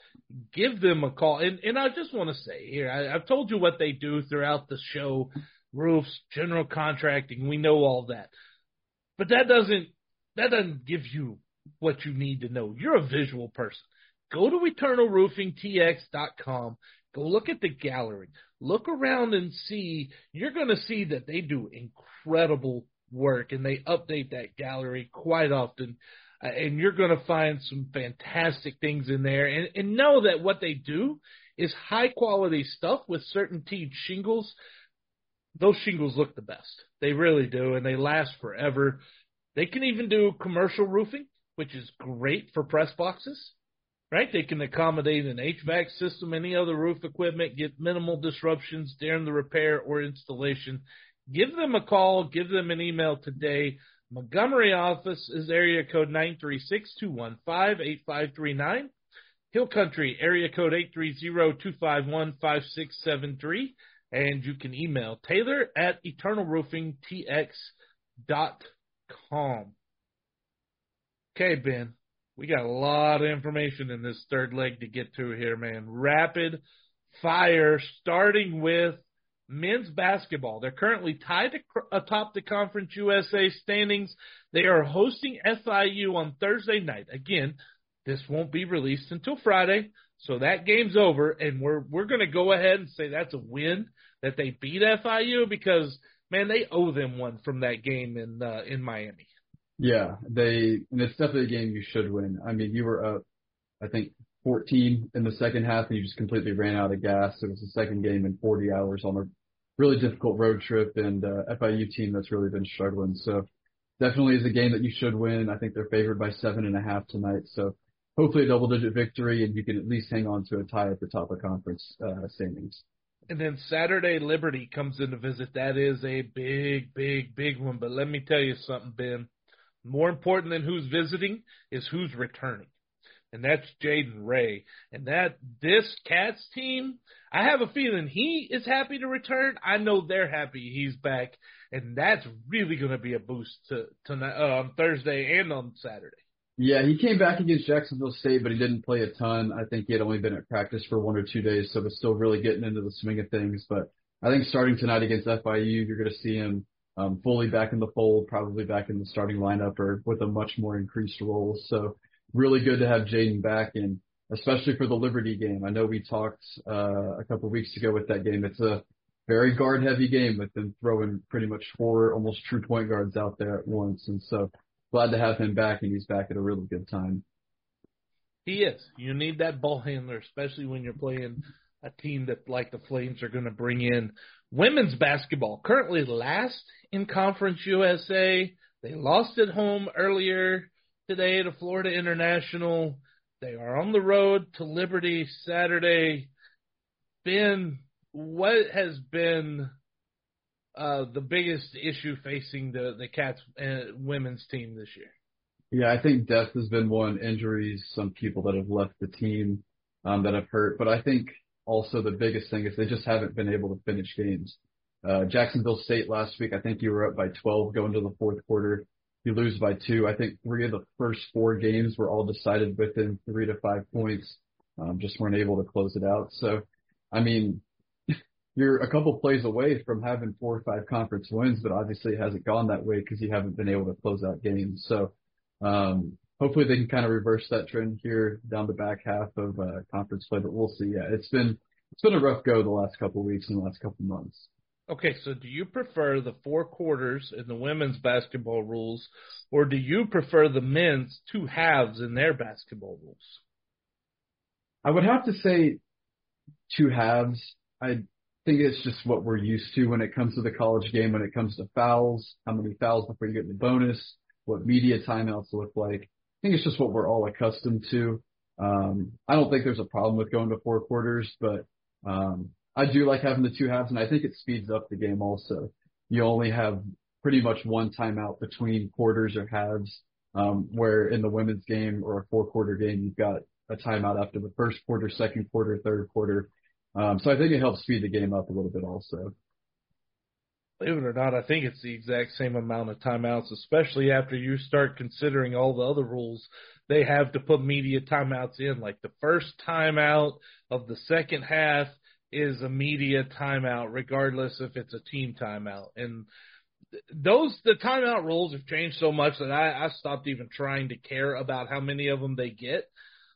give them a call. And, and I just want to say here, I, I've told you what they do throughout the show roofs, general contracting. We know all that. But that doesn't, that doesn't give you what you need to know. You're a visual person. Go to eternalroofingtx.com. Go look at the gallery. Look around and see. You're going to see that they do incredible work and they update that gallery quite often. Uh, and you're going to find some fantastic things in there. And, and know that what they do is high quality stuff with CertainTeed shingles. Those shingles look the best. They really do, and they last forever. They can even do commercial roofing, which is great for press boxes right? They can accommodate an HVAC system, any other roof equipment, get minimal disruptions during the repair or installation. Give them a call, give them an email today. Montgomery office is area code 936-215-8539. Hill Country area code 830-251-5673. And you can email Taylor at eternalroofingtx.com. Okay, Ben. We got a lot of information in this third leg to get to here, man. Rapid fire, starting with men's basketball. They're currently tied atop the Conference USA standings. They are hosting FIU on Thursday night. Again, this won't be released until Friday, so that game's over, and we're we're going to go ahead and say that's a win that they beat FIU because man, they owe them one from that game in uh, in Miami.
Yeah, they and it's definitely a game you should win. I mean, you were up, I think, 14 in the second half, and you just completely ran out of gas. It was the second game in 40 hours on a really difficult road trip, and uh, FIU team that's really been struggling. So definitely is a game that you should win. I think they're favored by seven and a half tonight. So hopefully a double-digit victory, and you can at least hang on to a tie at the top of conference uh, standings.
And then Saturday, Liberty comes in to visit. That is a big, big, big one. But let me tell you something, Ben. More important than who's visiting is who's returning. And that's Jaden Ray. And that this Cats team, I have a feeling he is happy to return. I know they're happy he's back. And that's really going to be a boost to, tonight uh, on Thursday and on Saturday.
Yeah, he came back against Jacksonville State, but he didn't play a ton. I think he had only been at practice for one or two days, so was still really getting into the swing of things. But I think starting tonight against FIU, you're going to see him um, fully back in the fold, probably back in the starting lineup or with a much more increased role. So really good to have Jaden back and especially for the Liberty game. I know we talked uh, a couple weeks ago with that game. It's a very guard heavy game with them throwing pretty much four almost true point guards out there at once. And so glad to have him back and he's back at a really good time.
He is. You need that ball handler, especially when you're playing a team that like the Flames are going to bring in women's basketball. Currently last in Conference USA. They lost at home earlier today to Florida International. They are on the road to Liberty Saturday. Ben, what has been uh, the biggest issue facing the the Cats uh, women's team this year?
Yeah, I think death has been one. Injuries, some people that have left the team um, that have hurt, but I think also the biggest thing is they just haven't been able to finish games. Uh, Jacksonville State last week, I think you were up by 12 going to the fourth quarter. You lose by two. I think three of the first four games were all decided within three to five points. Um, just weren't able to close it out. So, I mean, <laughs> you're a couple plays away from having four or five conference wins, but obviously it hasn't gone that way because you haven't been able to close out games. So, um, hopefully they can kind of reverse that trend here down the back half of uh, conference play. But we'll see. Yeah, it's been it's been a rough go the last couple of weeks and the last couple of months.
Okay, so do you prefer the four quarters in the women's basketball rules, or do you prefer the men's two halves in their basketball rules?
I would have to say two halves. I think it's just what we're used to when it comes to the college game, when it comes to fouls, how many fouls before you get the bonus, what media timeouts look like. Think it's just what we're all accustomed to. Um, I don't think there's a problem with going to four quarters, but um, I do like having the two halves, and I think it speeds up the game also. You only have pretty much one timeout between quarters or halves, um, where in the women's game or a four quarter game, you've got a timeout after the first quarter, second quarter, third quarter. Um, so I think it helps speed the game up a little bit also.
Believe it or not, I think it's the exact same amount of timeouts, especially after you start considering all the other rules they have to put media timeouts in. Like the first timeout of the second half is a media timeout, regardless if it's a team timeout. And those the timeout rules have changed so much that I, I stopped even trying to care about how many of them they get.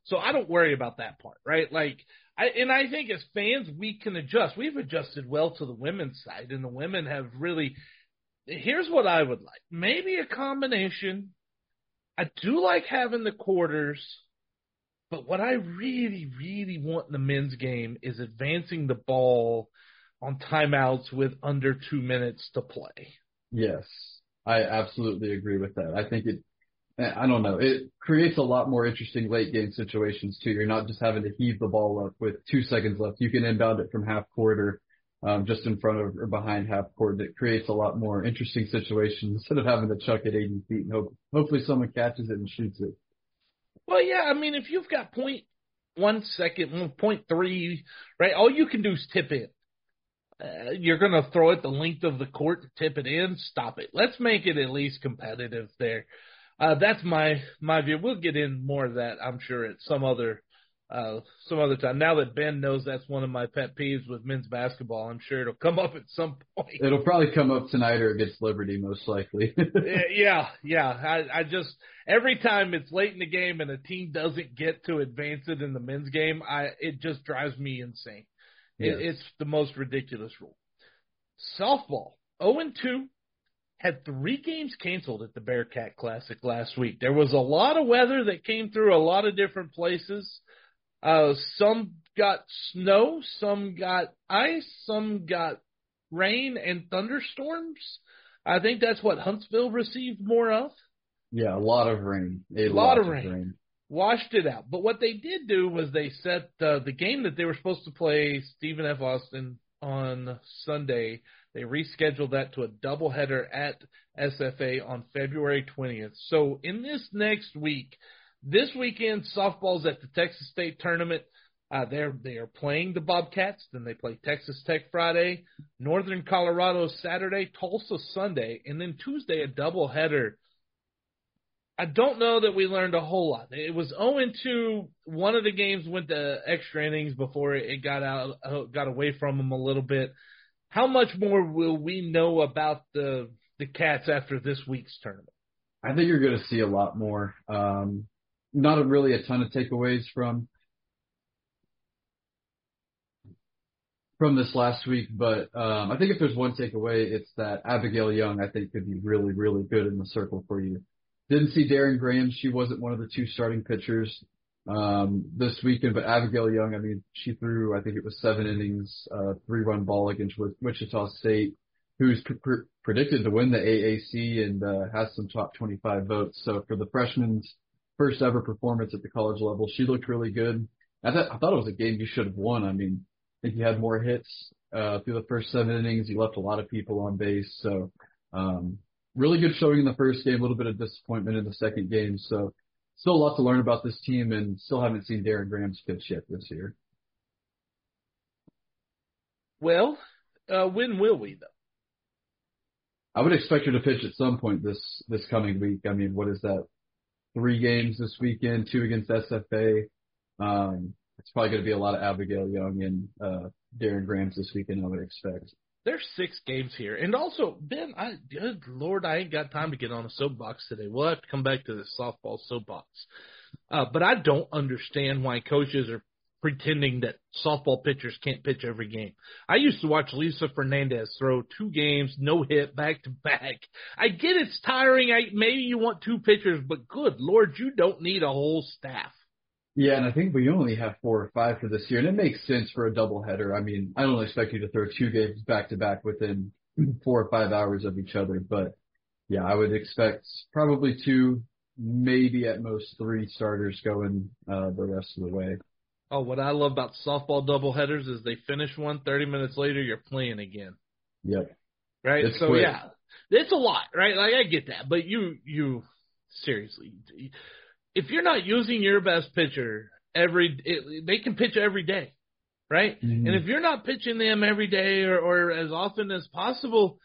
So I don't worry about that part, right? Like I and I think as fans we can adjust. We've adjusted well to the women's side and the women have really here's what I would like. Maybe a combination. I do like having the quarters but what I really, really want in the men's game is advancing the ball on timeouts with under two minutes to play.
Yes, I absolutely agree with that. I think it, I don't know, it creates a lot more interesting late game situations too. You're not just having to heave the ball up with two seconds left. You can inbound it from half court or um, just in front of or behind half court. It creates a lot more interesting situations instead of having to chuck it 80 feet and hope, hopefully someone catches it and shoots it.
Well, yeah, I mean, if you've got point one second, point three, right? All you can do is tip it. Uh, you're going to throw it the length of the court to tip it in. Stop it. Let's make it at least competitive there. Uh, that's my my view. We'll get in more of that, I'm sure, at some other uh, some other time. Now that Ben knows that's one of my pet peeves with men's basketball, I'm sure it'll come up at some point.
It'll probably come up tonight or against Liberty, most likely. <laughs>
yeah, yeah. I, I just every time it's late in the game and a team doesn't get to advance it in the men's game, I it just drives me insane. Yes. It, it's the most ridiculous rule. Softball, 0 and 2, had three games canceled at the Bearcat Classic last week. There was a lot of weather that came through a lot of different places. Uh, some got snow, some got ice, some got rain and thunderstorms. I think that's what Huntsville received more of.
Yeah, a lot of rain.
A, a lot, of rain. rain. Washed it out. But what they did do was they set uh, the game that they were supposed to play Stephen F. Austin on Sunday. They rescheduled that to a doubleheader at SFA on February 20th. So in this next week, this weekend, softball's at the Texas State tournament. Uh, they're they are playing the Bobcats. Then they play Texas Tech Friday, Northern Colorado Saturday, Tulsa Sunday, and then Tuesday a doubleheader. I don't know that we learned a whole lot. It was 0 2. One of the games went to extra innings before it got out, uh, got away from them a little bit. How much more will we know about the the Cats after this week's tournament?
I think you're going to see a lot more. Um, not a, really a ton of takeaways from from this last week, but um, I think if there's one takeaway, it's that Abigail Young I think could be really really good in the circle for you. Didn't see Darren Graham; she wasn't one of the two starting pitchers um, this weekend, but Abigail Young, I mean, she threw I think it was seven innings, uh, three run ball against Wichita State, who's pr- predicted to win the AAC and uh, has some top 25 votes. So for the freshman's first ever performance at the college level. She looked really good. I thought I thought it was a game you should have won. I mean, I think you had more hits uh, through the first seven innings. You left a lot of people on base. So um, really good showing in the first game. A little bit of disappointment in the second game. So still a lot to learn about this team, and still haven't seen Darren Graham's pitch yet this year.
Well, uh, when will we though?
I would expect her to pitch at some point this this coming week. I mean, what is that? three games this weekend, two against SFA. Um, it's probably going to be a lot of Abigail Young and uh, Darren Grahams this weekend, I would expect.
There's six games here, and also Ben, I good Lord, I ain't got time to get on a soapbox today. We'll have to come back to the softball soapbox. Uh, but I don't understand why coaches are pretending that softball pitchers can't pitch every game. I used to watch Lisa Fernandez throw two games, no hit, back to back. I get it's tiring. I maybe you want two pitchers, but good lord, you don't need a whole staff.
Yeah, and I think we only have four or five for this year, and it makes sense for a doubleheader. I mean, I don't expect you to throw two games back to back within four or five hours of each other, but yeah, I would expect probably two, maybe at most three starters going uh, the rest of the way.
Oh, what I love about softball doubleheaders is they finish one, 30 minutes later, you're playing again.
Yep.
Right?
It's
so
quick.
yeah. It's a lot, right? Like I get that, but you you seriously if you're not using your best pitcher every it, they can pitch every day, right?
Mhm.
And if you're not pitching them every day or or as often as possible,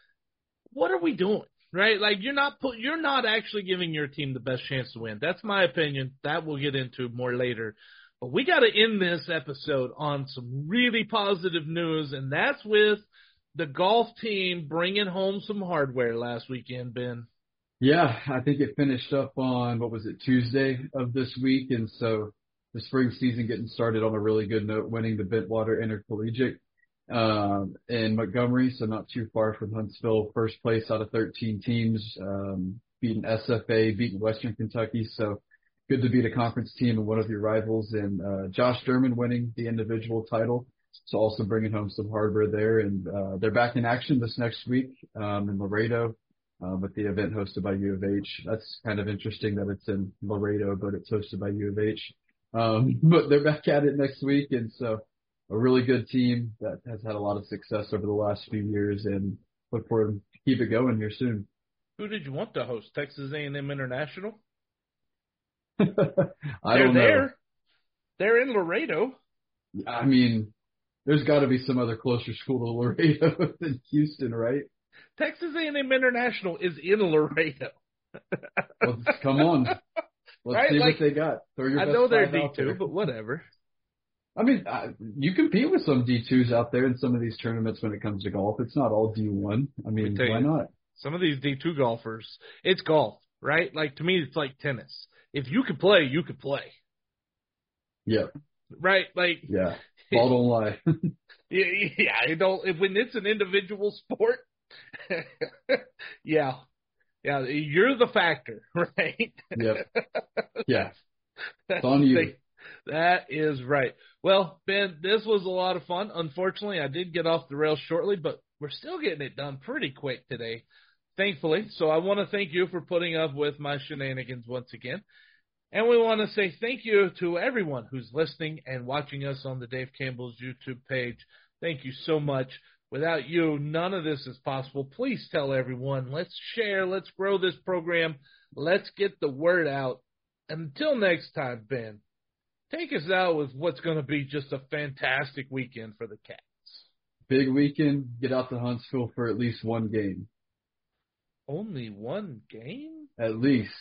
what are we doing? Right? Like you're not put you're not actually giving your team the best chance to win. That's my opinion. That we'll get into more later. But we got to end this episode on some really positive news, and that's with the golf team bringing home some hardware last weekend, Ben.
Yeah, I think it finished up on what was it Tuesday of this week, and so the spring season getting started on a really good note, winning the Bentwater Intercollegiate um, in Montgomery, so not too far from Huntsville, first place out of 13 teams, um, beating SFA, beating Western Kentucky, so good to beat a conference team and one of your rivals, and uh, Josh Derman winning the individual title. So also bringing home some hardware there, and uh, they're back in action this next week um, in Laredo um, with the event hosted by U of H. That's kind of interesting that it's in Laredo, but it's hosted by U of H. Um, <laughs> but they're back at it next week, and so a really good team that has had a lot of success over the last few years, and look forward to keep it going here soon.
Who did you want to host? Texas A&M International. <laughs>
I
They're
don't know.
there. They're in Laredo.
I mean, there's got to be some other closer school to Laredo <laughs> than Houston, right?
Texas A&M International is in Laredo. <laughs>
Well, come on. Let's
Right,
see
like,
what they got.
I know they're
five
D2,
there.
but whatever.
I mean, I, you compete with some D2s out there in some of these tournaments when it comes to golf. It's not all D1. I mean, why
you.
not?
Some of these D2 golfers, it's golf, right? Like to me, it's like tennis. If you could play, you could play,
Yeah,
right? Like,
yeah. <laughs> Ball don't lie. <laughs>
yeah, yeah, I don't. If when it's an individual sport, <laughs> yeah, yeah, you're the factor, <laughs> right?
yep. <laughs> Yeah.
That's
on you.
That is right. Well, Ben, this was a lot of fun. Unfortunately, I did get off the rails shortly, but we're still getting it done pretty quick today, thankfully. So I want to thank you for putting up with my shenanigans once again. And we want to say thank you to everyone who's listening and watching us on the Dave Campbell's YouTube page. Thank you so much. Without you, none of this is possible. Please tell everyone. Let's share. Let's grow this program. Let's get the word out. Until next time, Ben, take us out with what's going to be just a fantastic weekend for the Cats.
Big weekend. Get out to Huntsville for at least one game.
Only one game?
At least.